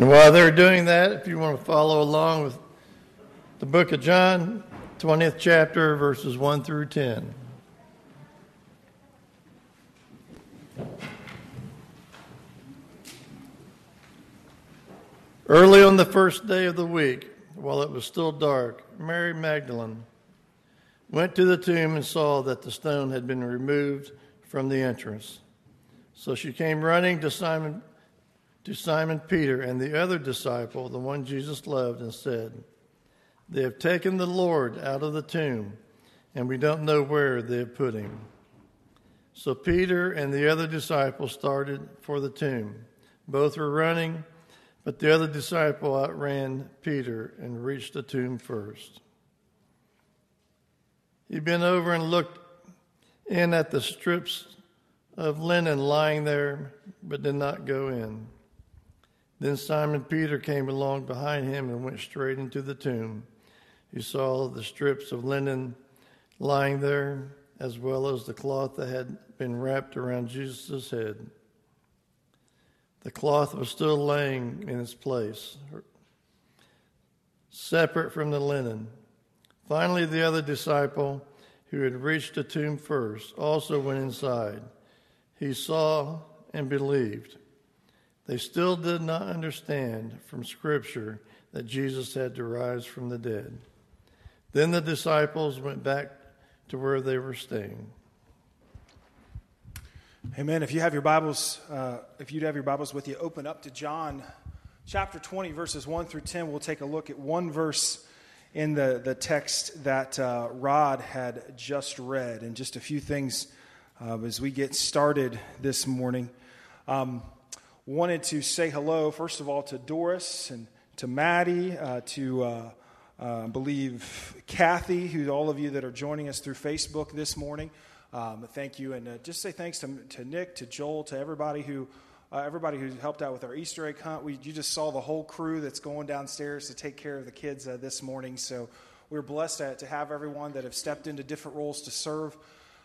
And while they're doing that, if you want to follow along with the book of John, 20th chapter, verses 1 through 10. Early on the first day of the week, while it was still dark, Mary Magdalene went to the tomb and saw that the stone had been removed from the entrance. So she came running to Simon to Simon Peter and the other disciple, the one Jesus loved, and said, They have taken the Lord out of the tomb, and we don't know where they have put him. So Peter and the other disciple started for the tomb. Both were running but the other disciple outran Peter and reached the tomb first. He bent over and looked in at the strips of linen lying there, but did not go in. Then Simon Peter came along behind him and went straight into the tomb. He saw the strips of linen lying there, as well as the cloth that had been wrapped around Jesus' head. The cloth was still laying in its place, separate from the linen. Finally, the other disciple, who had reached the tomb first, also went inside. He saw and believed. They still did not understand from Scripture that Jesus had to rise from the dead. Then the disciples went back to where they were staying. Amen. If you have your Bibles, uh, if you'd have your Bibles with you, open up to John chapter 20, verses 1 through 10. We'll take a look at one verse in the, the text that uh, Rod had just read, and just a few things uh, as we get started this morning. Um, wanted to say hello, first of all, to Doris and to Maddie, uh, to uh, uh, believe Kathy, who all of you that are joining us through Facebook this morning. Um, thank you, and uh, just say thanks to, to Nick, to Joel, to everybody who uh, everybody who helped out with our Easter egg hunt. We, you just saw the whole crew that's going downstairs to take care of the kids uh, this morning. So we're blessed to, to, have everyone that have stepped into different roles to serve.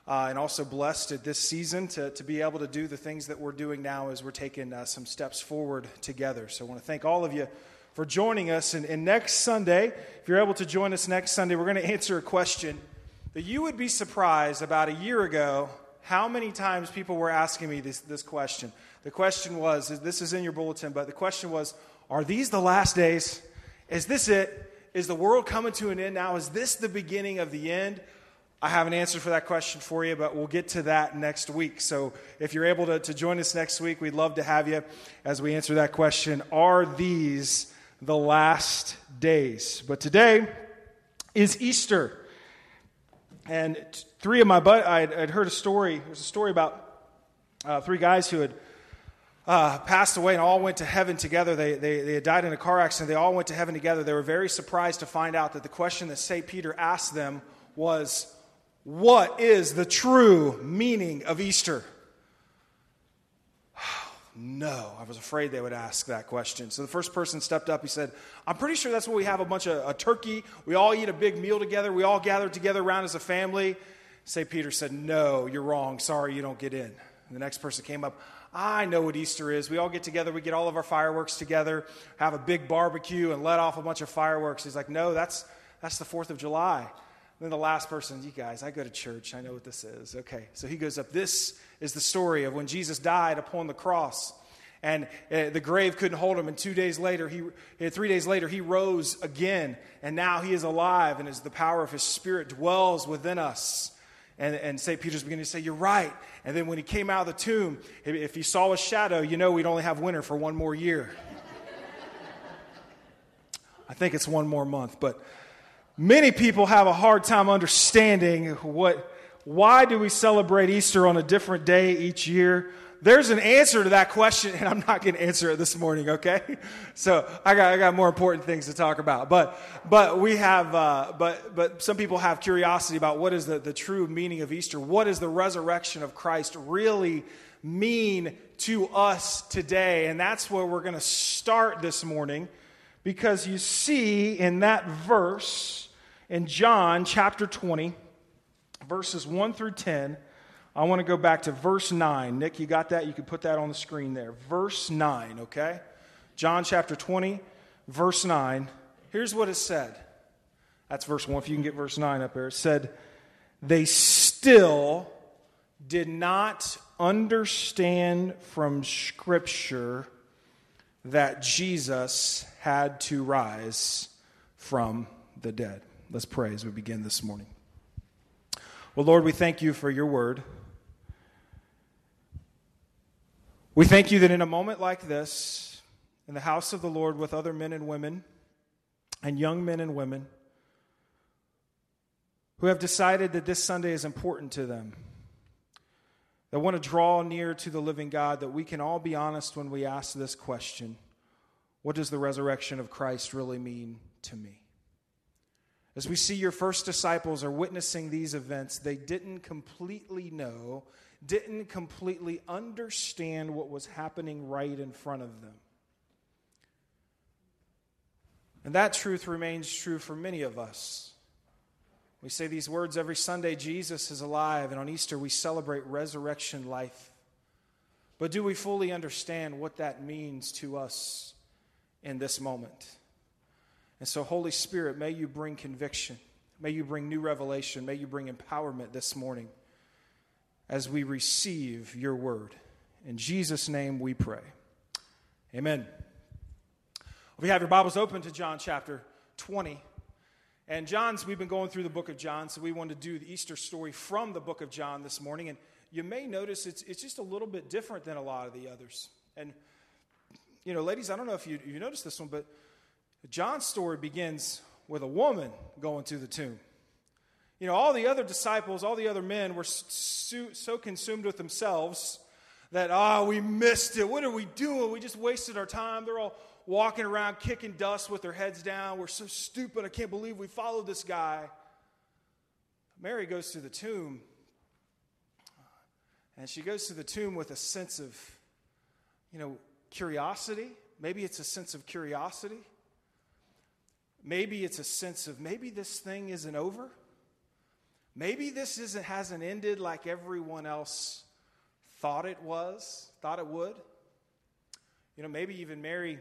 Uh, and also blessed at this season to, to be able to do the things that we're doing now as we're taking uh, some steps forward together. So I want to thank all of you for joining us. And, and next Sunday, if you're able to join us next Sunday, we're going to answer a question that you would be surprised about a year ago how many times people were asking me this, this question. The question was this is in your bulletin, but the question was Are these the last days? Is this it? Is the world coming to an end now? Is this the beginning of the end? I have an answer for that question for you, but we'll get to that next week. So if you're able to, to join us next week, we'd love to have you as we answer that question Are these the last days? But today is Easter. And three of my but I'd, I'd, heard a story. There's a story about uh, three guys who had uh, passed away and all went to heaven together. They, they, they had died in a car accident. They all went to heaven together. They were very surprised to find out that the question that St. Peter asked them was, What is the true meaning of Easter? No, I was afraid they would ask that question. So the first person stepped up. He said, I'm pretty sure that's what we have a bunch of a turkey. We all eat a big meal together. We all gather together around as a family. St. Peter said, No, you're wrong. Sorry, you don't get in. And the next person came up. I know what Easter is. We all get together, we get all of our fireworks together, have a big barbecue, and let off a bunch of fireworks. He's like, No, that's, that's the 4th of July. Then the last person, you guys, I go to church. I know what this is. Okay, so he goes up. This is the story of when Jesus died upon the cross. And uh, the grave couldn't hold him. And two days later, he, uh, three days later, he rose again. And now he is alive, and as the power of his spirit dwells within us. And, and St. Peter's beginning to say, You're right. And then when he came out of the tomb, if he saw a shadow, you know we'd only have winter for one more year. I think it's one more month. But many people have a hard time understanding what why do we celebrate Easter on a different day each year? There's an answer to that question, and I'm not going to answer it this morning, okay? So I got, I got more important things to talk about. But, but we have, uh, but, but some people have curiosity about what is the, the true meaning of Easter. What does the resurrection of Christ really mean to us today? And that's where we're going to start this morning because you see in that verse in John chapter 20, verses 1 through 10. I want to go back to verse 9. Nick, you got that? You can put that on the screen there. Verse 9, okay? John chapter 20, verse 9. Here's what it said. That's verse 1. If you can get verse 9 up there, it said, They still did not understand from Scripture that Jesus had to rise from the dead. Let's pray as we begin this morning. Well, Lord, we thank you for your word. We thank you that in a moment like this, in the house of the Lord with other men and women, and young men and women, who have decided that this Sunday is important to them, that want to draw near to the living God, that we can all be honest when we ask this question What does the resurrection of Christ really mean to me? As we see your first disciples are witnessing these events, they didn't completely know, didn't completely understand what was happening right in front of them. And that truth remains true for many of us. We say these words every Sunday Jesus is alive, and on Easter we celebrate resurrection life. But do we fully understand what that means to us in this moment? And so, Holy Spirit, may you bring conviction. May you bring new revelation. May you bring empowerment this morning as we receive your word. In Jesus' name we pray. Amen. If you have your Bibles open to John chapter 20. And John's, we've been going through the book of John, so we wanted to do the Easter story from the book of John this morning. And you may notice it's, it's just a little bit different than a lot of the others. And, you know, ladies, I don't know if you, you noticed this one, but John's story begins with a woman going to the tomb. You know, all the other disciples, all the other men were so, so consumed with themselves that, ah, oh, we missed it. What are we doing? We just wasted our time. They're all walking around kicking dust with their heads down. We're so stupid. I can't believe we followed this guy. Mary goes to the tomb, and she goes to the tomb with a sense of, you know, curiosity. Maybe it's a sense of curiosity. Maybe it's a sense of maybe this thing isn't over. Maybe this isn't, hasn't ended like everyone else thought it was, thought it would. You know, maybe even Mary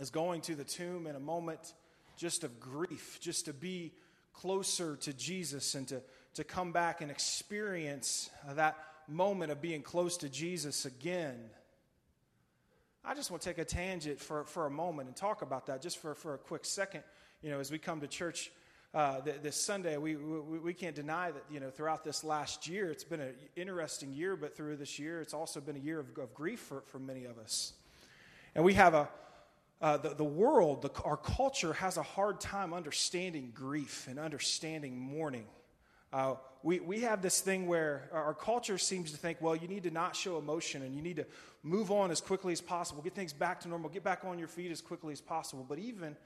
is going to the tomb in a moment just of grief, just to be closer to Jesus and to, to come back and experience that moment of being close to Jesus again. I just want to take a tangent for, for a moment and talk about that just for, for a quick second. You know, as we come to church uh, th- this Sunday, we, we, we can't deny that, you know, throughout this last year, it's been an interesting year, but through this year, it's also been a year of, of grief for, for many of us. And we have a, uh, the, the world, the, our culture has a hard time understanding grief and understanding mourning. Uh, we, we have this thing where our culture seems to think, well, you need to not show emotion and you need to move on as quickly as possible, get things back to normal, get back on your feet as quickly as possible. But even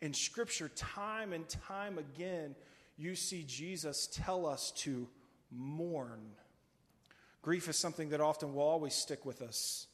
in Scripture, time and time again, you see Jesus tell us to mourn. Grief is something that often will always stick with us.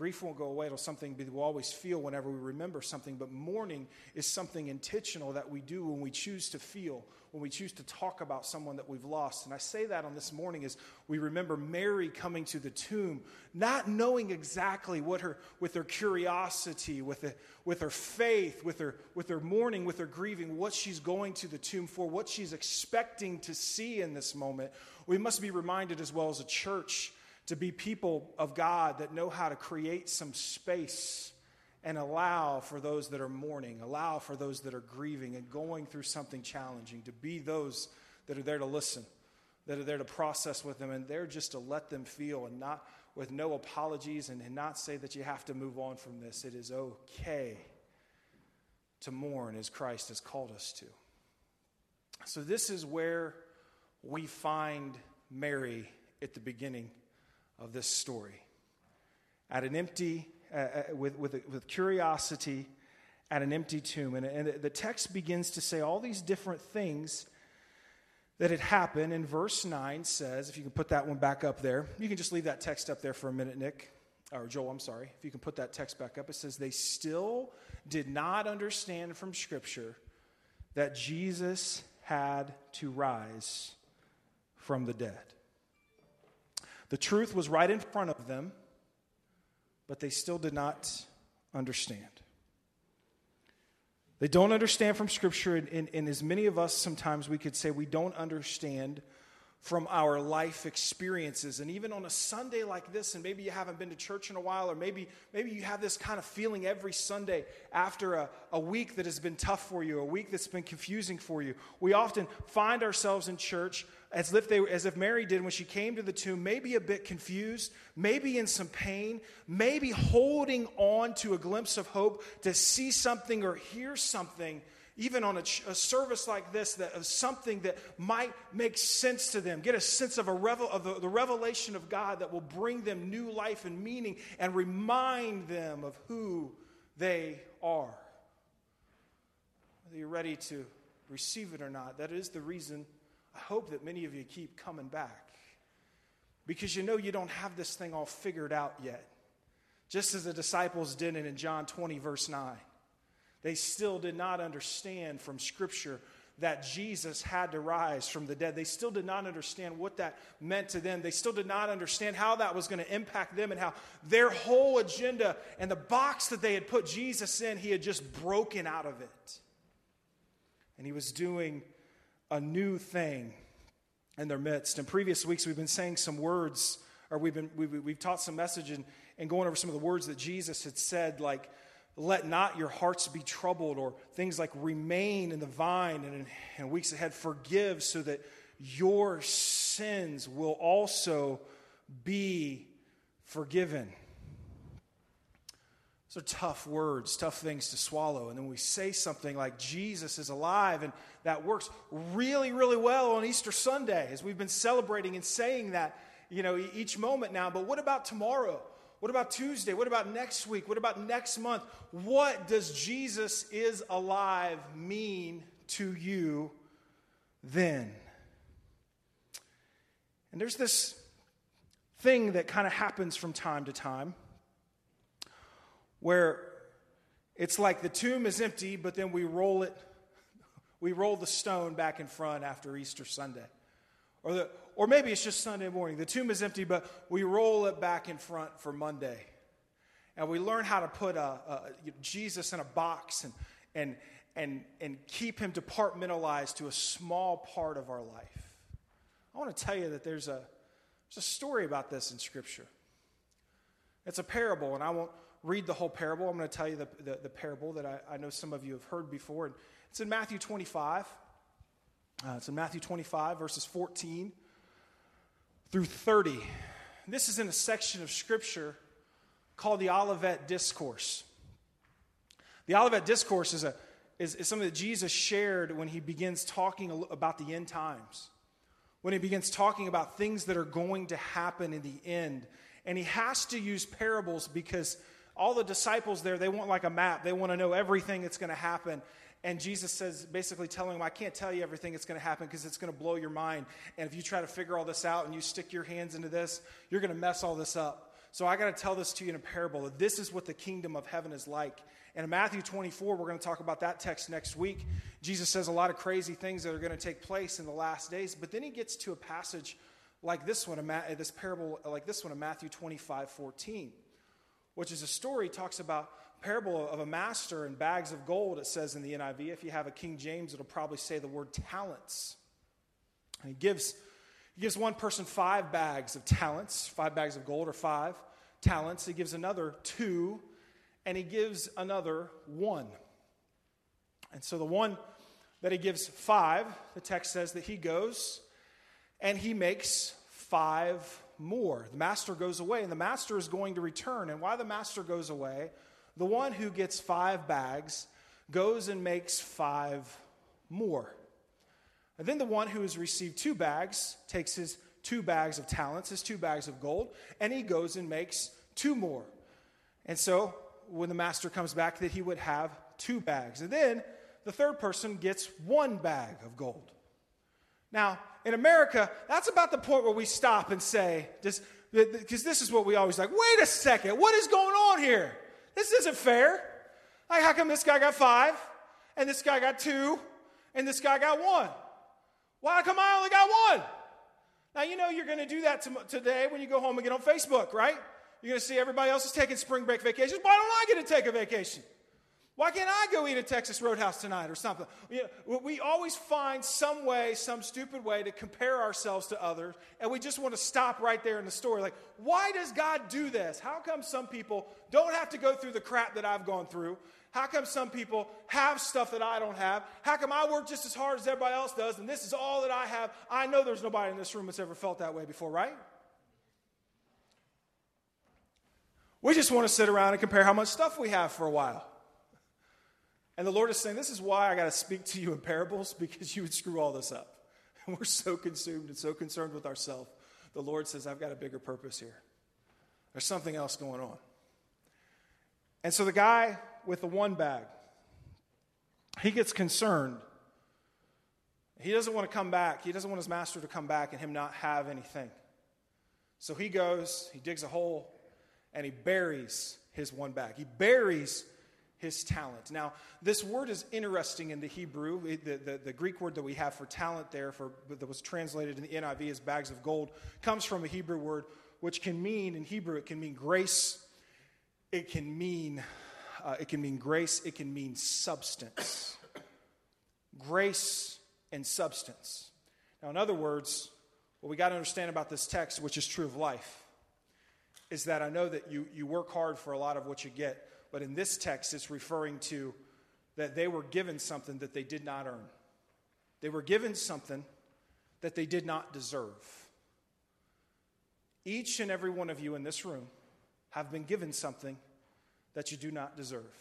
Grief won't go away. It'll something we'll always feel whenever we remember something. But mourning is something intentional that we do when we choose to feel, when we choose to talk about someone that we've lost. And I say that on this morning as we remember Mary coming to the tomb, not knowing exactly what her, with her curiosity, with, the, with her faith, with her, with her mourning, with her grieving, what she's going to the tomb for, what she's expecting to see in this moment. We must be reminded as well as a church to be people of God that know how to create some space and allow for those that are mourning, allow for those that are grieving and going through something challenging, to be those that are there to listen, that are there to process with them, and there just to let them feel and not with no apologies and, and not say that you have to move on from this. It is okay to mourn as Christ has called us to. So, this is where we find Mary at the beginning of this story. At an empty, uh, uh, with, with, with curiosity, at an empty tomb. And, and the text begins to say all these different things that had happened. And verse 9 says, if you can put that one back up there, you can just leave that text up there for a minute, Nick. Or Joel, I'm sorry. If you can put that text back up, it says, They still did not understand from Scripture that Jesus had to rise from the dead. The truth was right in front of them, but they still did not understand. They don't understand from Scripture, and, and, and, as many of us sometimes we could say we don't understand from our life experiences. And even on a Sunday like this, and maybe you haven't been to church in a while, or maybe, maybe you have this kind of feeling every Sunday after a, a week that has been tough for you, a week that's been confusing for you. We often find ourselves in church as if, they, as if Mary did when she came to the tomb, maybe a bit confused, maybe in some pain, maybe holding on to a glimpse of hope to see something or hear something even on a, a, service like this, that of something that might make sense to them, get a sense of, a revel, of the, the revelation of God that will bring them new life and meaning and remind them of who they are. Whether you're ready to receive it or not, that is the reason I hope that many of you keep coming back. Because you know you don't have this thing all figured out yet. Just as the disciples didn't in John 20, verse 9. They still did not understand from Scripture that Jesus had to rise from the dead. They still did not understand what that meant to them. They still did not understand how that was going to impact them and how their whole agenda and the box that they had put Jesus in, he had just broken out of it. And he was doing a new thing in their midst. In previous weeks, we've been saying some words, or we've, been, we've, we've taught some message and, and going over some of the words that Jesus had said, like, let not your hearts be troubled, or things like remain in the vine, and in, in weeks ahead, forgive so that your sins will also be forgiven. Those are tough words, tough things to swallow. And then we say something like Jesus is alive, and that works really, really well on Easter Sunday as we've been celebrating and saying that, you know, each moment now. But what about tomorrow? What about Tuesday? What about next week? What about next month? What does Jesus is alive mean to you then? And there's this thing that kind of happens from time to time where it's like the tomb is empty, but then we roll it, we roll the stone back in front after Easter Sunday. Or, the, or maybe it's just Sunday morning. The tomb is empty, but we roll it back in front for Monday. And we learn how to put a, a, Jesus in a box and, and, and, and keep him departmentalized to a small part of our life. I want to tell you that there's a, there's a story about this in Scripture. It's a parable, and I won't read the whole parable. I'm going to tell you the, the, the parable that I, I, know some of you have heard before. And it's in Matthew 25. Uh, it's in Matthew 25, verses 14 through 30. This is in a section of Scripture called the Olivet Discourse. The Olivet Discourse is, a, is, is something that Jesus shared when he begins talking about the end times, when he begins talking about things that are going to happen in the end. And he has to use parables because all the disciples there, they want like a map. They want to know everything that's going to happen. And Jesus says, basically telling them, I can't tell you everything that's going to happen because it's going to blow your mind. And if you try to figure all this out and you stick your hands into this, you're going to mess all this up. So I got to tell this to you in a parable that this is what the kingdom of heaven is like. And in Matthew 24, we're going to talk about that text next week. Jesus says a lot of crazy things that are going to take place in the last days. But then he gets to a passage like this one, this parable like this one in Matthew 25, 14 which is a story talks about parable of a master and bags of gold it says in the niv if you have a king james it'll probably say the word talents. And he gives he gives one person five bags of talents five bags of gold or five talents. He gives another two and he gives another one. And so the one that he gives five the text says that he goes and he makes five more. The master goes away, and the master is going to return. And why the master goes away, the one who gets five bags goes and makes five more. And then the one who has received two bags takes his two bags of talents, his two bags of gold, and he goes and makes two more. And so when the master comes back, that he would have two bags. And then the third person gets one bag of gold. Now, in America, that's about the point where we stop and say, just because this is what we always like, wait a second, what is going on here? This isn't fair. Like, how come this guy got five, and this guy got two, and this guy got one? Why come I only got one? Now, you know you're going to do that today when you go home and get on Facebook, right? You're going to see everybody else is taking spring break vacations. Why don't I get to take a vacation? Why can't I go eat at Texas Roadhouse tonight or something? You know, we always find some way, some stupid way to compare ourselves to others, and we just want to stop right there in the story. Like, why does God do this? How come some people don't have to go through the crap that I've gone through? How come some people have stuff that I don't have? How come I work just as hard as everybody else does, and this is all that I have? I know there's nobody in this room that's ever felt that way before, right? We just want to sit around and compare how much stuff we have for a while. And the Lord is saying, This is why I got to speak to you in parables, because you would screw all this up. And we're so consumed and so concerned with ourselves. The Lord says, I've got a bigger purpose here. There's something else going on. And so the guy with the one bag, he gets concerned. He doesn't want to come back. He doesn't want his master to come back and him not have anything. So he goes, he digs a hole, and he buries his one bag. He buries his talent. Now, this word is interesting in the Hebrew. The, the, the, Greek word that we have for talent there, for, that was translated in the NIV as bags of gold, comes from a Hebrew word which can mean, in Hebrew, it can mean grace, it can mean, uh, it can mean grace, it can mean substance. grace and substance. Now, in other words, what we got to understand about this text, which is true of life, is that I know that you, you work hard for a lot of what you get but in this text, it's referring to that they were given something that they did not earn. They were given something that they did not deserve. Each and every one of you in this room have been given something that you do not deserve.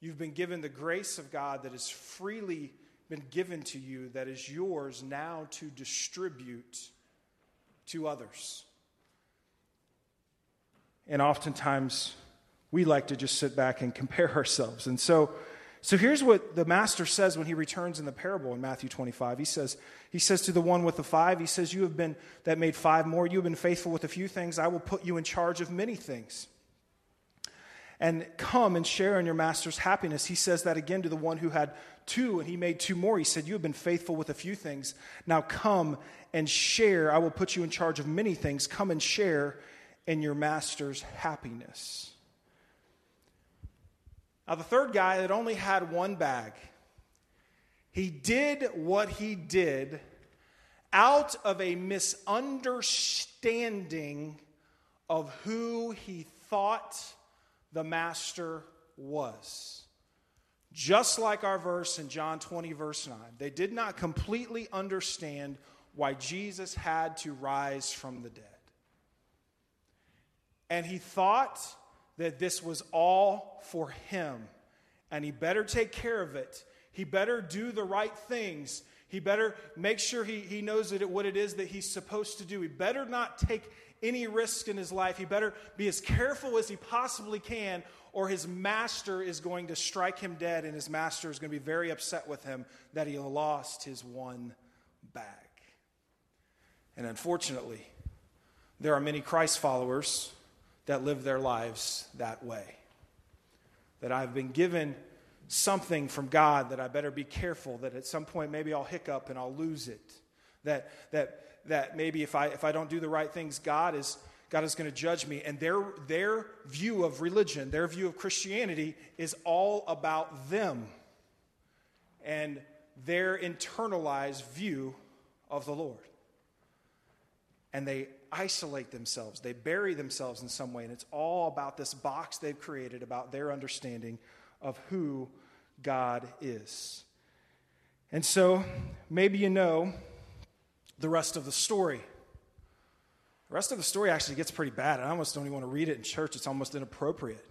You've been given the grace of God that has freely been given to you, that is yours now to distribute to others. And oftentimes, we like to just sit back and compare ourselves. And so, so here's what the master says when he returns in the parable in Matthew 25. He says, he says to the one with the five, he says, You have been that made five more, you have been faithful with a few things, I will put you in charge of many things. And come and share in your master's happiness. He says that again to the one who had two, and he made two more. He said, You have been faithful with a few things. Now come and share. I will put you in charge of many things. Come and share in your master's happiness. Now, the third guy that only had one bag, he did what he did out of a misunderstanding of who he thought the master was. Just like our verse in John 20, verse 9, they did not completely understand why Jesus had to rise from the dead. And he thought that this was all for him, and he better take care of it. He better do the right things. He better make sure he, he knows that it, what it is that he's supposed to do. He better not take any risk in his life. He better be as careful as he possibly can, or his master is going to strike him dead, and his master is going to be very upset with him that he lost his one bag. And unfortunately, there are many Christ followers that live their lives that way. That I've been given something from God that I better be careful that at some point maybe I'll hiccup and I'll lose it. That, that, that maybe if I, if I don't do the right things, God is, God is going to judge me. And their, their view of religion, their view of Christianity is all about them and their internalized view of the Lord. And they isolate themselves, they bury themselves in some way, and it's all about this box they've created about their understanding of who God is. And so, maybe you know the rest of the story. The rest of the story actually gets pretty bad. I almost don't even want to read it in church, it's almost inappropriate.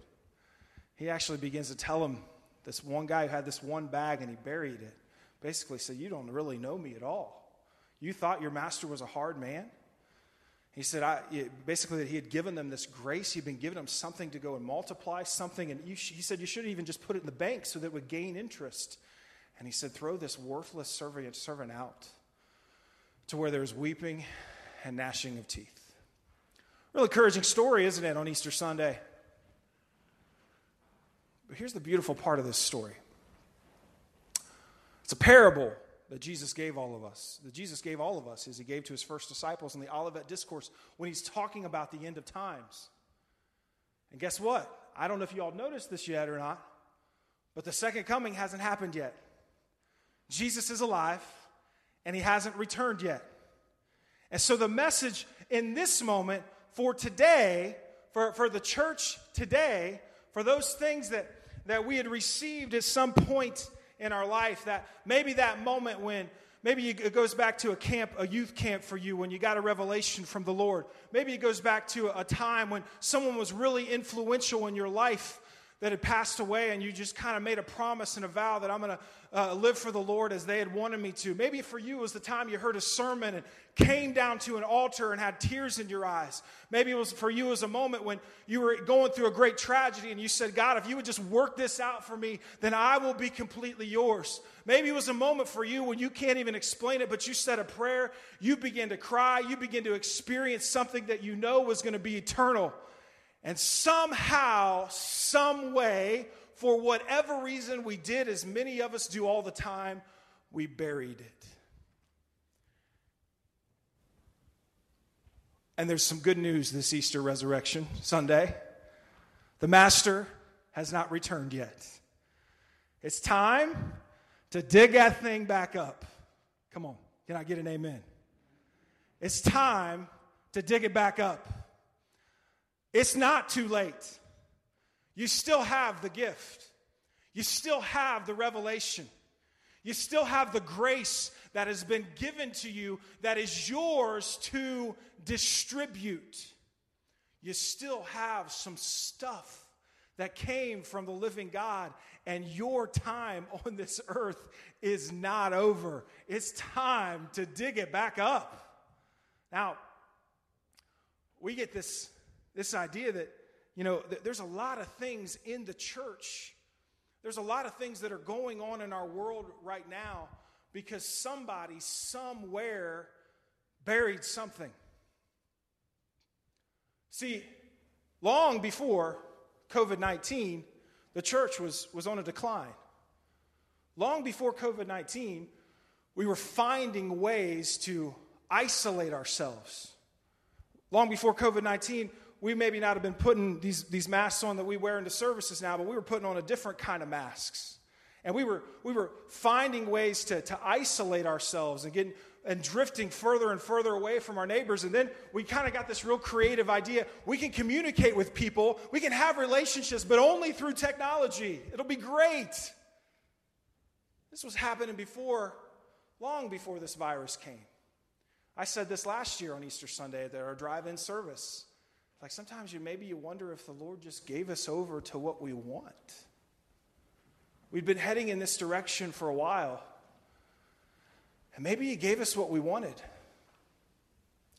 He actually begins to tell him this one guy who had this one bag and he buried it. Basically, said, You don't really know me at all. You thought your master was a hard man? He said, I, basically, that he had given them this grace. He'd been giving them something to go and multiply, something. And he said, You should even just put it in the bank so that it would gain interest. And he said, Throw this worthless servant, servant out to where there's weeping and gnashing of teeth. Real encouraging story, isn't it, on Easter Sunday? But here's the beautiful part of this story it's a parable that Jesus gave all of us, that Jesus gave all of us, as he gave to his first disciples in the Olivet Discourse when he's talking about the end of times. And guess what? I don't know if you all noticed this yet or not, but the second coming hasn't happened yet. Jesus is alive, and he hasn't returned yet. And so the message in this moment for today, for, for the church today, for those things that, that we had received at some point in our life, that maybe that moment when maybe it goes back to a camp, a youth camp for you when you got a revelation from the Lord. Maybe it goes back to a time when someone was really influential in your life that had passed away and you just kind of made a promise and a vow that I'm going to uh, live for the Lord as they had wanted me to. Maybe for you it was the time you heard a sermon and came down to an altar and had tears in your eyes. Maybe it was for you as a moment when you were going through a great tragedy and you said, God, if you would just work this out for me, then I will be completely yours. Maybe it was a moment for you when you can't even explain it, but you said a prayer, you began to cry, you began to experience something that you know was going to be eternal. And somehow, some way, for whatever reason we did, as many of us do all the time, we buried it. And there's some good news this Easter resurrection Sunday. The Master has not returned yet. It's time to dig that thing back up. Come on, can I get an amen? It's time to dig it back up. It's not too late. You still have the gift, you still have the revelation. You still have the grace that has been given to you that is yours to distribute. You still have some stuff that came from the living God, and your time on this earth is not over. It's time to dig it back up. Now, we get this this idea that, you know, there's a lot of things in the church. There's a lot of things that are going on in our world right now because somebody somewhere buried something. See, long before COVID 19, the church was, was on a decline. Long before COVID 19, we were finding ways to isolate ourselves. Long before COVID 19, we maybe not have been putting these, these masks on that we wear into services now, but we were putting on a different kind of masks. And we were, we were finding ways to, to isolate ourselves and getting and drifting further and further away from our neighbors. And then we kind of got this real creative idea. We can communicate with people, we can have relationships, but only through technology. It'll be great. This was happening before, long before this virus came. I said this last year on Easter Sunday at our drive in service. Like sometimes you maybe you wonder if the Lord just gave us over to what we want. We've been heading in this direction for a while. And maybe He gave us what we wanted.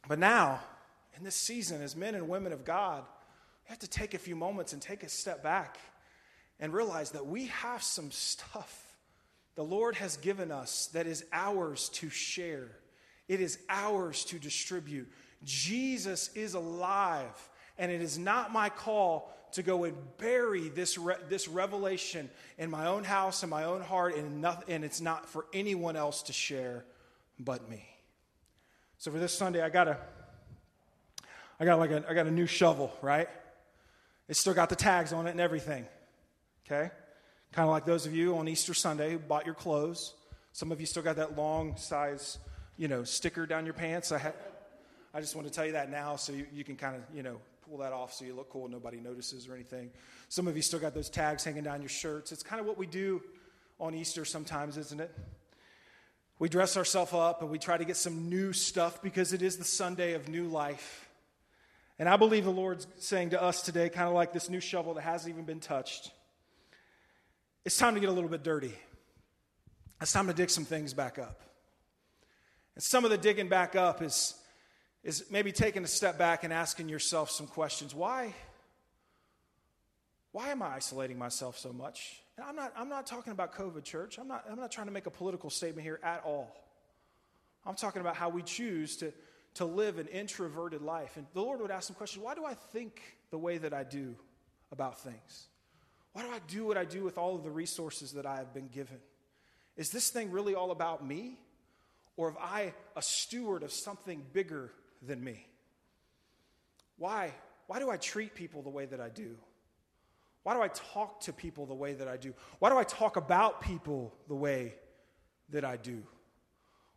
But now, in this season, as men and women of God, we have to take a few moments and take a step back and realize that we have some stuff the Lord has given us that is ours to share, it is ours to distribute. Jesus is alive. And it is not my call to go and bury this, re- this revelation in my own house, in my own heart, and, and it's not for anyone else to share but me. So for this Sunday, I got a, I got like a, I got a new shovel, right? It's still got the tags on it and everything. Okay? Kind of like those of you on Easter Sunday who bought your clothes. Some of you still got that long size, you know, sticker down your pants. I had, I just want to tell you that now so you, you can kind of, you know, pull that off so you look cool and nobody notices or anything. Some of you still got those tags hanging down your shirts. It's kind of what we do on Easter sometimes, isn't it? We dress ourselves up and we try to get some new stuff because it is the Sunday of new life. And I believe the Lord's saying to us today, kind of like this new shovel that hasn't even been touched, it's time to get a little bit dirty. It's time to dig some things back up. And some of the digging back up is is maybe taking a step back and asking yourself some questions. Why? Why am I isolating myself so much? And I'm not, I'm not talking about COVID, church. I'm not, I'm not trying to make a political statement here at all. I'm talking about how we choose to, to live an introverted life. And the Lord would ask some questions Why do I think the way that I do about things? Why do I do what I do with all of the resources that I have been given? Is this thing really all about me? Or am I a steward of something bigger than me? Why? Why do I treat people the way that I do? Why do I talk to people the way that I do? Why do I talk about people the way that I do?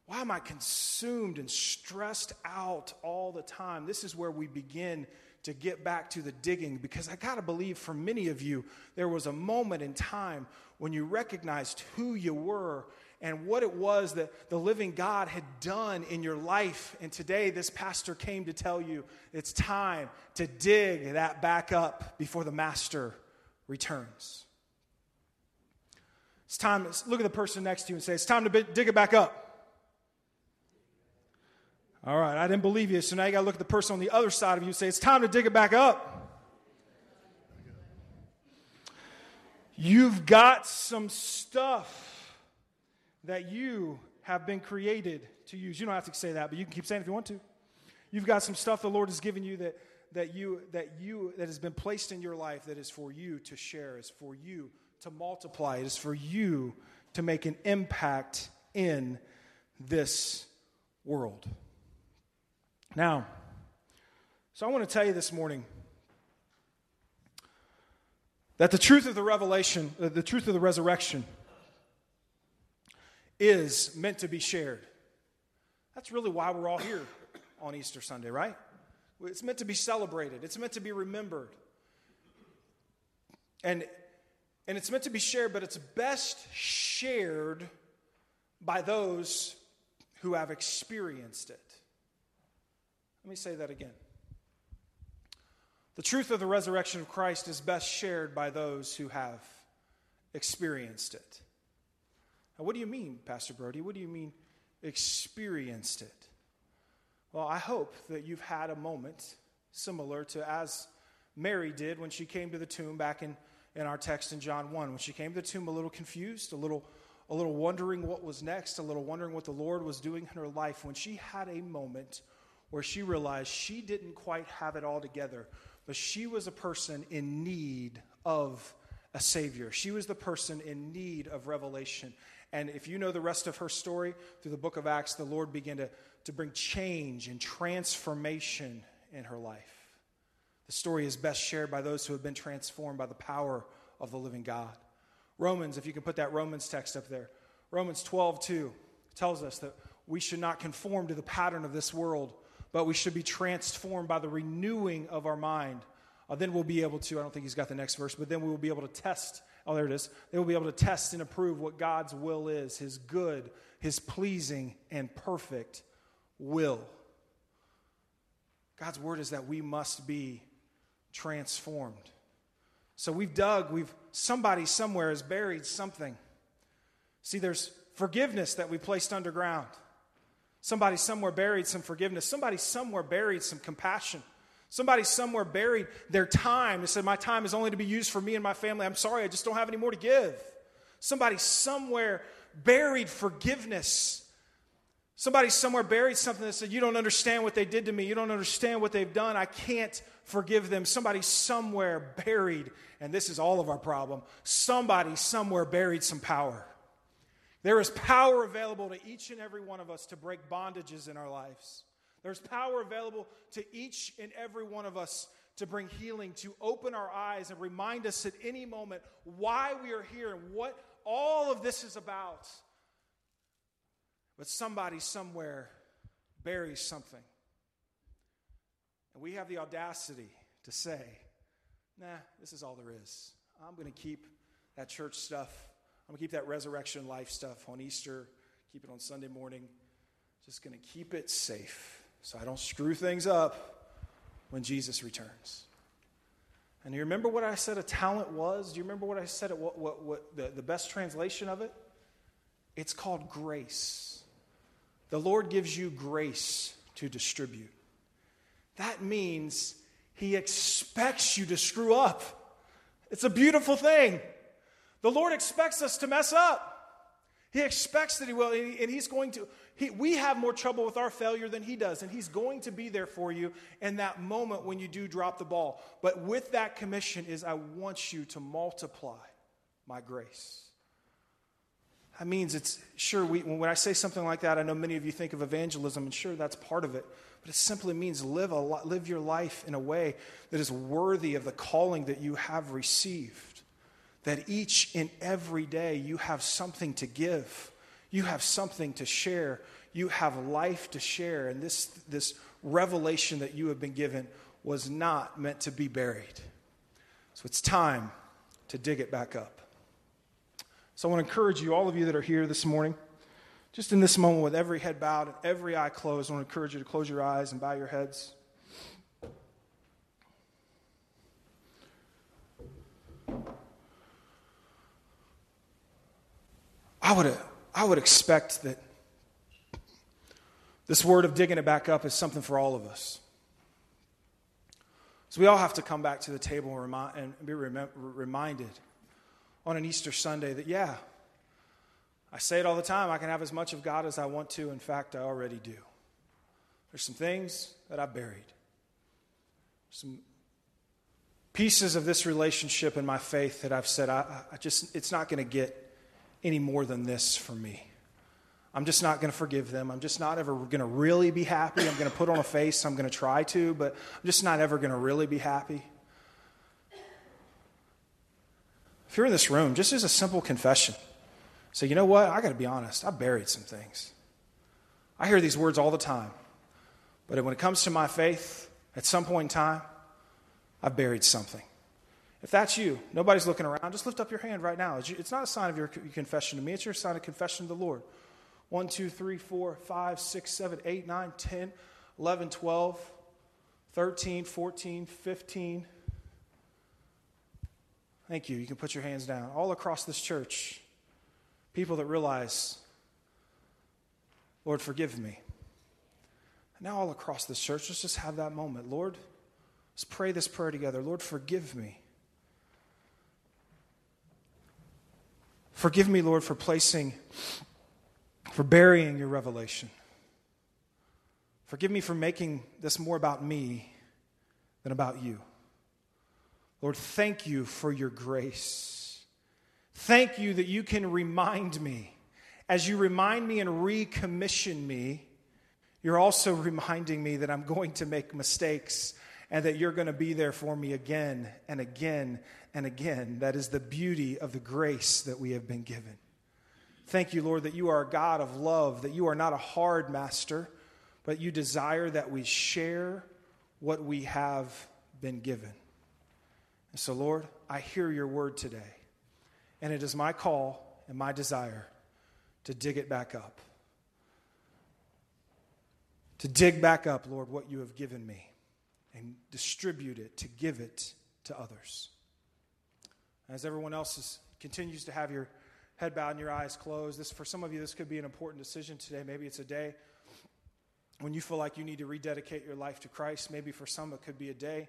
Why am I consumed and stressed out all the time? This is where we begin to get back to the digging because I got to believe for many of you, there was a moment in time when you recognized who you were and what it was that the living God had done in your life. And today, this pastor came to tell you it's time to dig that back up before the master returns. It's time, to look at the person next to you and say, It's time to dig it back up. All right, I didn't believe you, so now you got to look at the person on the other side of you and say, It's time to dig it back up. You've got some stuff that you have been created to use. You don't have to say that, but you can keep saying if you want to. You've got some stuff the Lord has given you that, that you that you that has been placed in your life that is for you to share, is for you to multiply, it is for you to make an impact in this world. Now, so I want to tell you this morning that the truth of the revelation, uh, the truth of the resurrection, is meant to be shared. That's really why we're all here on Easter Sunday, right? It's meant to be celebrated, it's meant to be remembered. And, and it's meant to be shared, but it's best shared by those who have experienced it. Let me say that again. The truth of the resurrection of Christ is best shared by those who have experienced it. What do you mean, Pastor Brody? What do you mean, experienced it? Well, I hope that you've had a moment similar to as Mary did when she came to the tomb back in, in our text in John 1. When she came to the tomb a little confused, a little, a little wondering what was next, a little wondering what the Lord was doing in her life, when she had a moment where she realized she didn't quite have it all together, but she was a person in need of a Savior. She was the person in need of revelation. And if you know the rest of her story through the book of Acts, the Lord began to, to bring change and transformation in her life. The story is best shared by those who have been transformed by the power of the living God. Romans, if you can put that Romans text up there, Romans 12, 2 tells us that we should not conform to the pattern of this world, but we should be transformed by the renewing of our mind. Uh, then we'll be able to, I don't think he's got the next verse, but then we will be able to test. Oh, there it is. They will be able to test and approve what God's will is, his good, his pleasing, and perfect will. God's word is that we must be transformed. So we've dug, we've somebody somewhere has buried something. See, there's forgiveness that we placed underground. Somebody somewhere buried some forgiveness. Somebody somewhere buried some compassion. Somebody somewhere buried their time and said, My time is only to be used for me and my family. I'm sorry, I just don't have any more to give. Somebody somewhere buried forgiveness. Somebody somewhere buried something that said, You don't understand what they did to me. You don't understand what they've done. I can't forgive them. Somebody somewhere buried, and this is all of our problem, somebody somewhere buried some power. There is power available to each and every one of us to break bondages in our lives. There's power available to each and every one of us to bring healing, to open our eyes and remind us at any moment why we are here and what all of this is about. But somebody somewhere buries something. And we have the audacity to say, nah, this is all there is. I'm going to keep that church stuff I'm going to keep that resurrection life stuff on Easter, keep it on Sunday morning. Just going to keep it safe so I don't screw things up when Jesus returns. And you remember what I said a talent was? Do you remember what I said? What, what, what the, the best translation of it? It's called grace. The Lord gives you grace to distribute. That means He expects you to screw up. It's a beautiful thing. The Lord expects us to mess up. He expects that He will, and He's going to. He, we have more trouble with our failure than He does, and He's going to be there for you in that moment when you do drop the ball. But with that commission, is I want you to multiply my grace. That means it's sure, we, when I say something like that, I know many of you think of evangelism, and sure, that's part of it. But it simply means live, a, live your life in a way that is worthy of the calling that you have received. That each and every day you have something to give, you have something to share, you have life to share. And this, this revelation that you have been given was not meant to be buried. So it's time to dig it back up. So I want to encourage you, all of you that are here this morning, just in this moment with every head bowed and every eye closed, I want to encourage you to close your eyes and bow your heads. I would, I would expect that this word of digging it back up is something for all of us. So we all have to come back to the table and, remind, and be reminded on an Easter Sunday that, yeah, I say it all the time. I can have as much of God as I want to. In fact, I already do. There's some things that I buried, some pieces of this relationship and my faith that I've said, I, I just, it's not going to get any more than this for me. I'm just not going to forgive them. I'm just not ever going to really be happy. I'm going to put on a face. I'm going to try to, but I'm just not ever going to really be happy. If you're in this room, just as a simple confession, say, you know what? I got to be honest. I buried some things. I hear these words all the time. But when it comes to my faith, at some point in time, I've buried something. If that's you, nobody's looking around, just lift up your hand right now. It's not a sign of your confession to me, it's your sign of confession to the Lord. 1, 2, 3, 4, 5, 6, 7, 8, 9, 10, 11, 12, 13, 14, 15, Thank you. You can put your hands down. All across this church, people that realize, Lord, forgive me. now, all across this church, let's just have that moment. Lord, let's pray this prayer together. Lord, forgive me. Forgive me, Lord, for placing, for burying your revelation. Forgive me for making this more about me than about you. Lord, thank you for your grace. Thank you that you can remind me. As you remind me and recommission me, you're also reminding me that I'm going to make mistakes and that you're going to be there for me again and again and again. That is the beauty of the grace that we have been given. Thank you, Lord, that you are a God of love, that you are not a hard master, but you desire that we share what we have been given. And so, Lord, I hear your word today. And it is my call and my desire to dig it back up. To dig back up, Lord, what you have given me and distribute it, to give it to others. As everyone else is, continues to have your head bowed and your eyes closed, this, for some of you, this could be an important decision today. Maybe it's a day when you feel like you need to rededicate your life to Christ. Maybe for some, it could be a day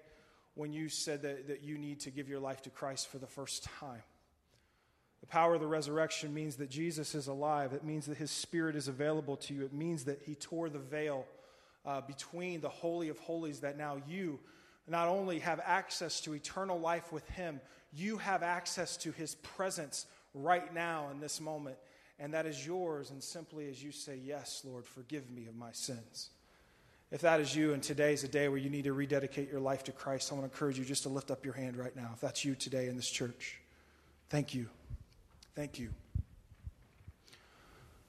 when you said that, that you need to give your life to Christ for the first time. The power of the resurrection means that Jesus is alive. It means that his spirit is available to you. It means that he tore the veil uh, between the Holy of Holies, that now you not only have access to eternal life with him, you have access to his presence right now in this moment. And that is yours. And simply as you say, Yes, Lord, forgive me of my sins. If that is you and today is a day where you need to rededicate your life to Christ, I want to encourage you just to lift up your hand right now. If that's you today in this church, thank you. Thank you.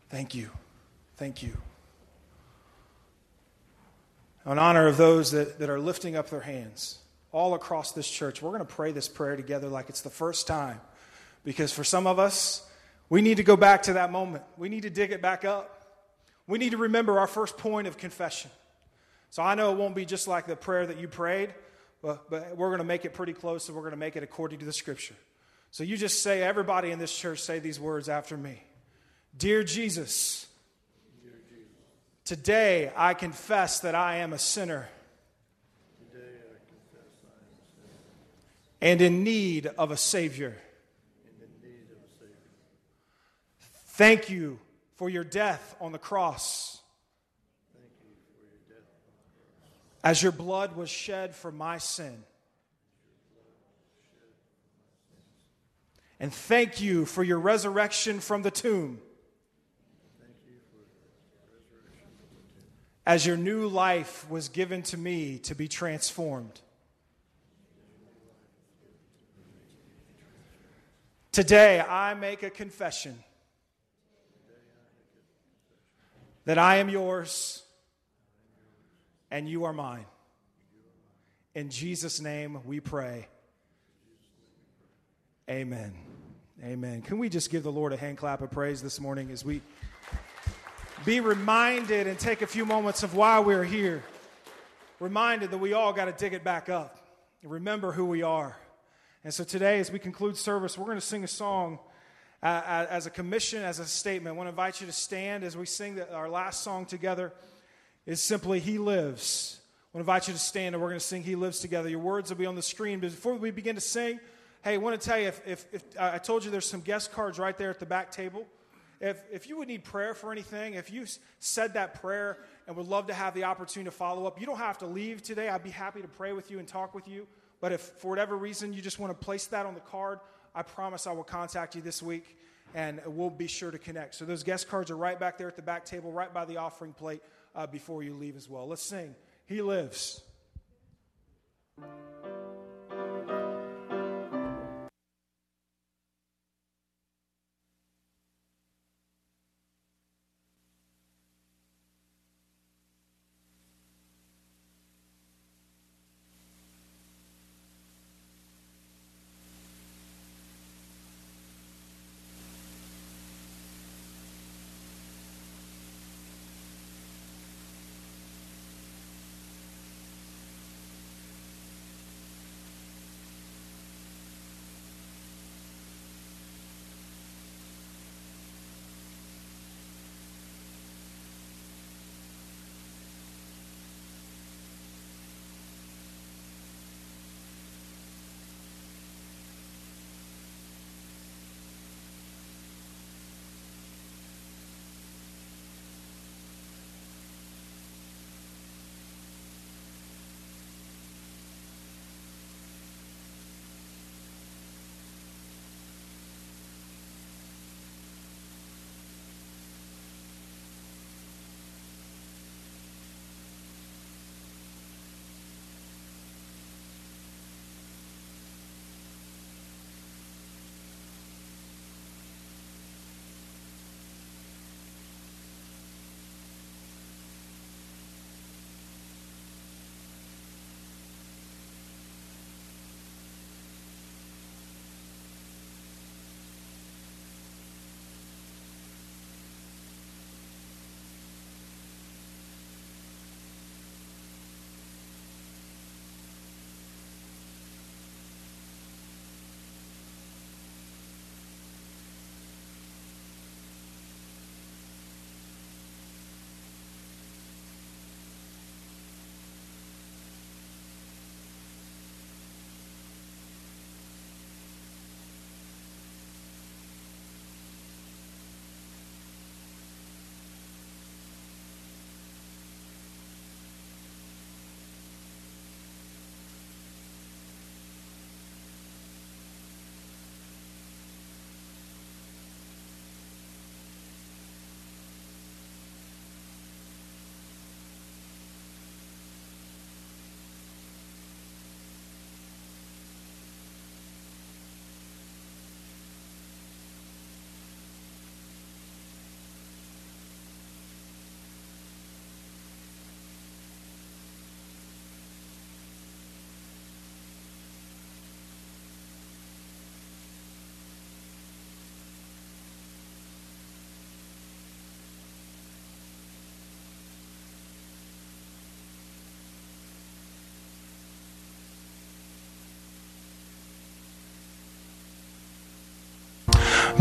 Thank you. Thank you. In honor of those that, that are lifting up their hands all across this church, we're going to pray this prayer together like it's the first time. Because for some of us, we need to go back to that moment. We need to dig it back up. We need to remember our first point of confession. So I know it won't be just like the prayer that you prayed, but, but we're going to make it pretty close and we're going to make it according to the scripture. So you just say, everybody in this church, say these words after me Dear Jesus, Dear Jesus today I confess that I am a sinner. and in need of a Savior. Thank you for your death on the cross. As your blood was shed for my sin. And thank you for your resurrection from the tomb. As your new life was given to me to be transformed. Today, I make a confession that I am yours and you are mine. In Jesus' name we pray. Amen. Amen. Can we just give the Lord a hand clap of praise this morning as we be reminded and take a few moments of why we're here? Reminded that we all got to dig it back up and remember who we are. And so today, as we conclude service, we're going to sing a song uh, as a commission, as a statement. I want to invite you to stand as we sing the, our last song together. Is simply He Lives. I want to invite you to stand and we're going to sing He Lives together. Your words will be on the screen. But before we begin to sing, hey, I want to tell you if, if, if uh, I told you there's some guest cards right there at the back table. If, if you would need prayer for anything, if you said that prayer and would love to have the opportunity to follow up, you don't have to leave today. I'd be happy to pray with you and talk with you. But if for whatever reason you just want to place that on the card, I promise I will contact you this week and we'll be sure to connect. So those guest cards are right back there at the back table, right by the offering plate uh, before you leave as well. Let's sing. He lives.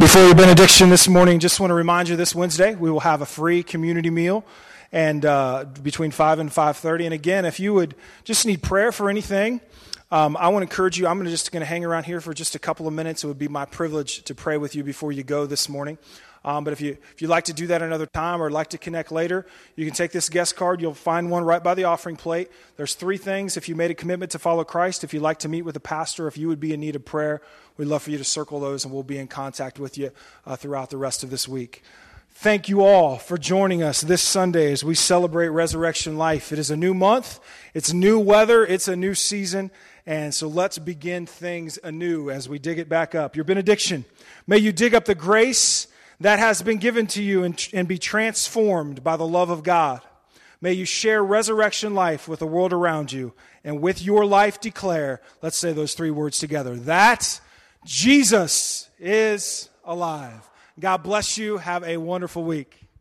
Before your benediction this morning, just want to remind you this Wednesday we will have a free community meal and uh, between 5 and 5.30 and again if you would just need prayer for anything um, i want to encourage you i'm just going to hang around here for just a couple of minutes. It would be my privilege to pray with you before you go this morning um, but if you if you'd like to do that another time or like to connect later, you can take this guest card. You'll find one right by the offering plate. There's three things. If you made a commitment to follow Christ, if you'd like to meet with a pastor, if you would be in need of prayer, we'd love for you to circle those, and we'll be in contact with you uh, throughout the rest of this week. Thank you all for joining us this Sunday as we celebrate Resurrection Life. It is a new month, it's new weather, it's a new season, and so let's begin things anew as we dig it back up. Your benediction. May you dig up the grace that has been given to you and, and be transformed by the love of God. May you share resurrection life with the world around you, and with your life declare, let's say those three words together, that Jesus is alive. God bless you. Have a wonderful week.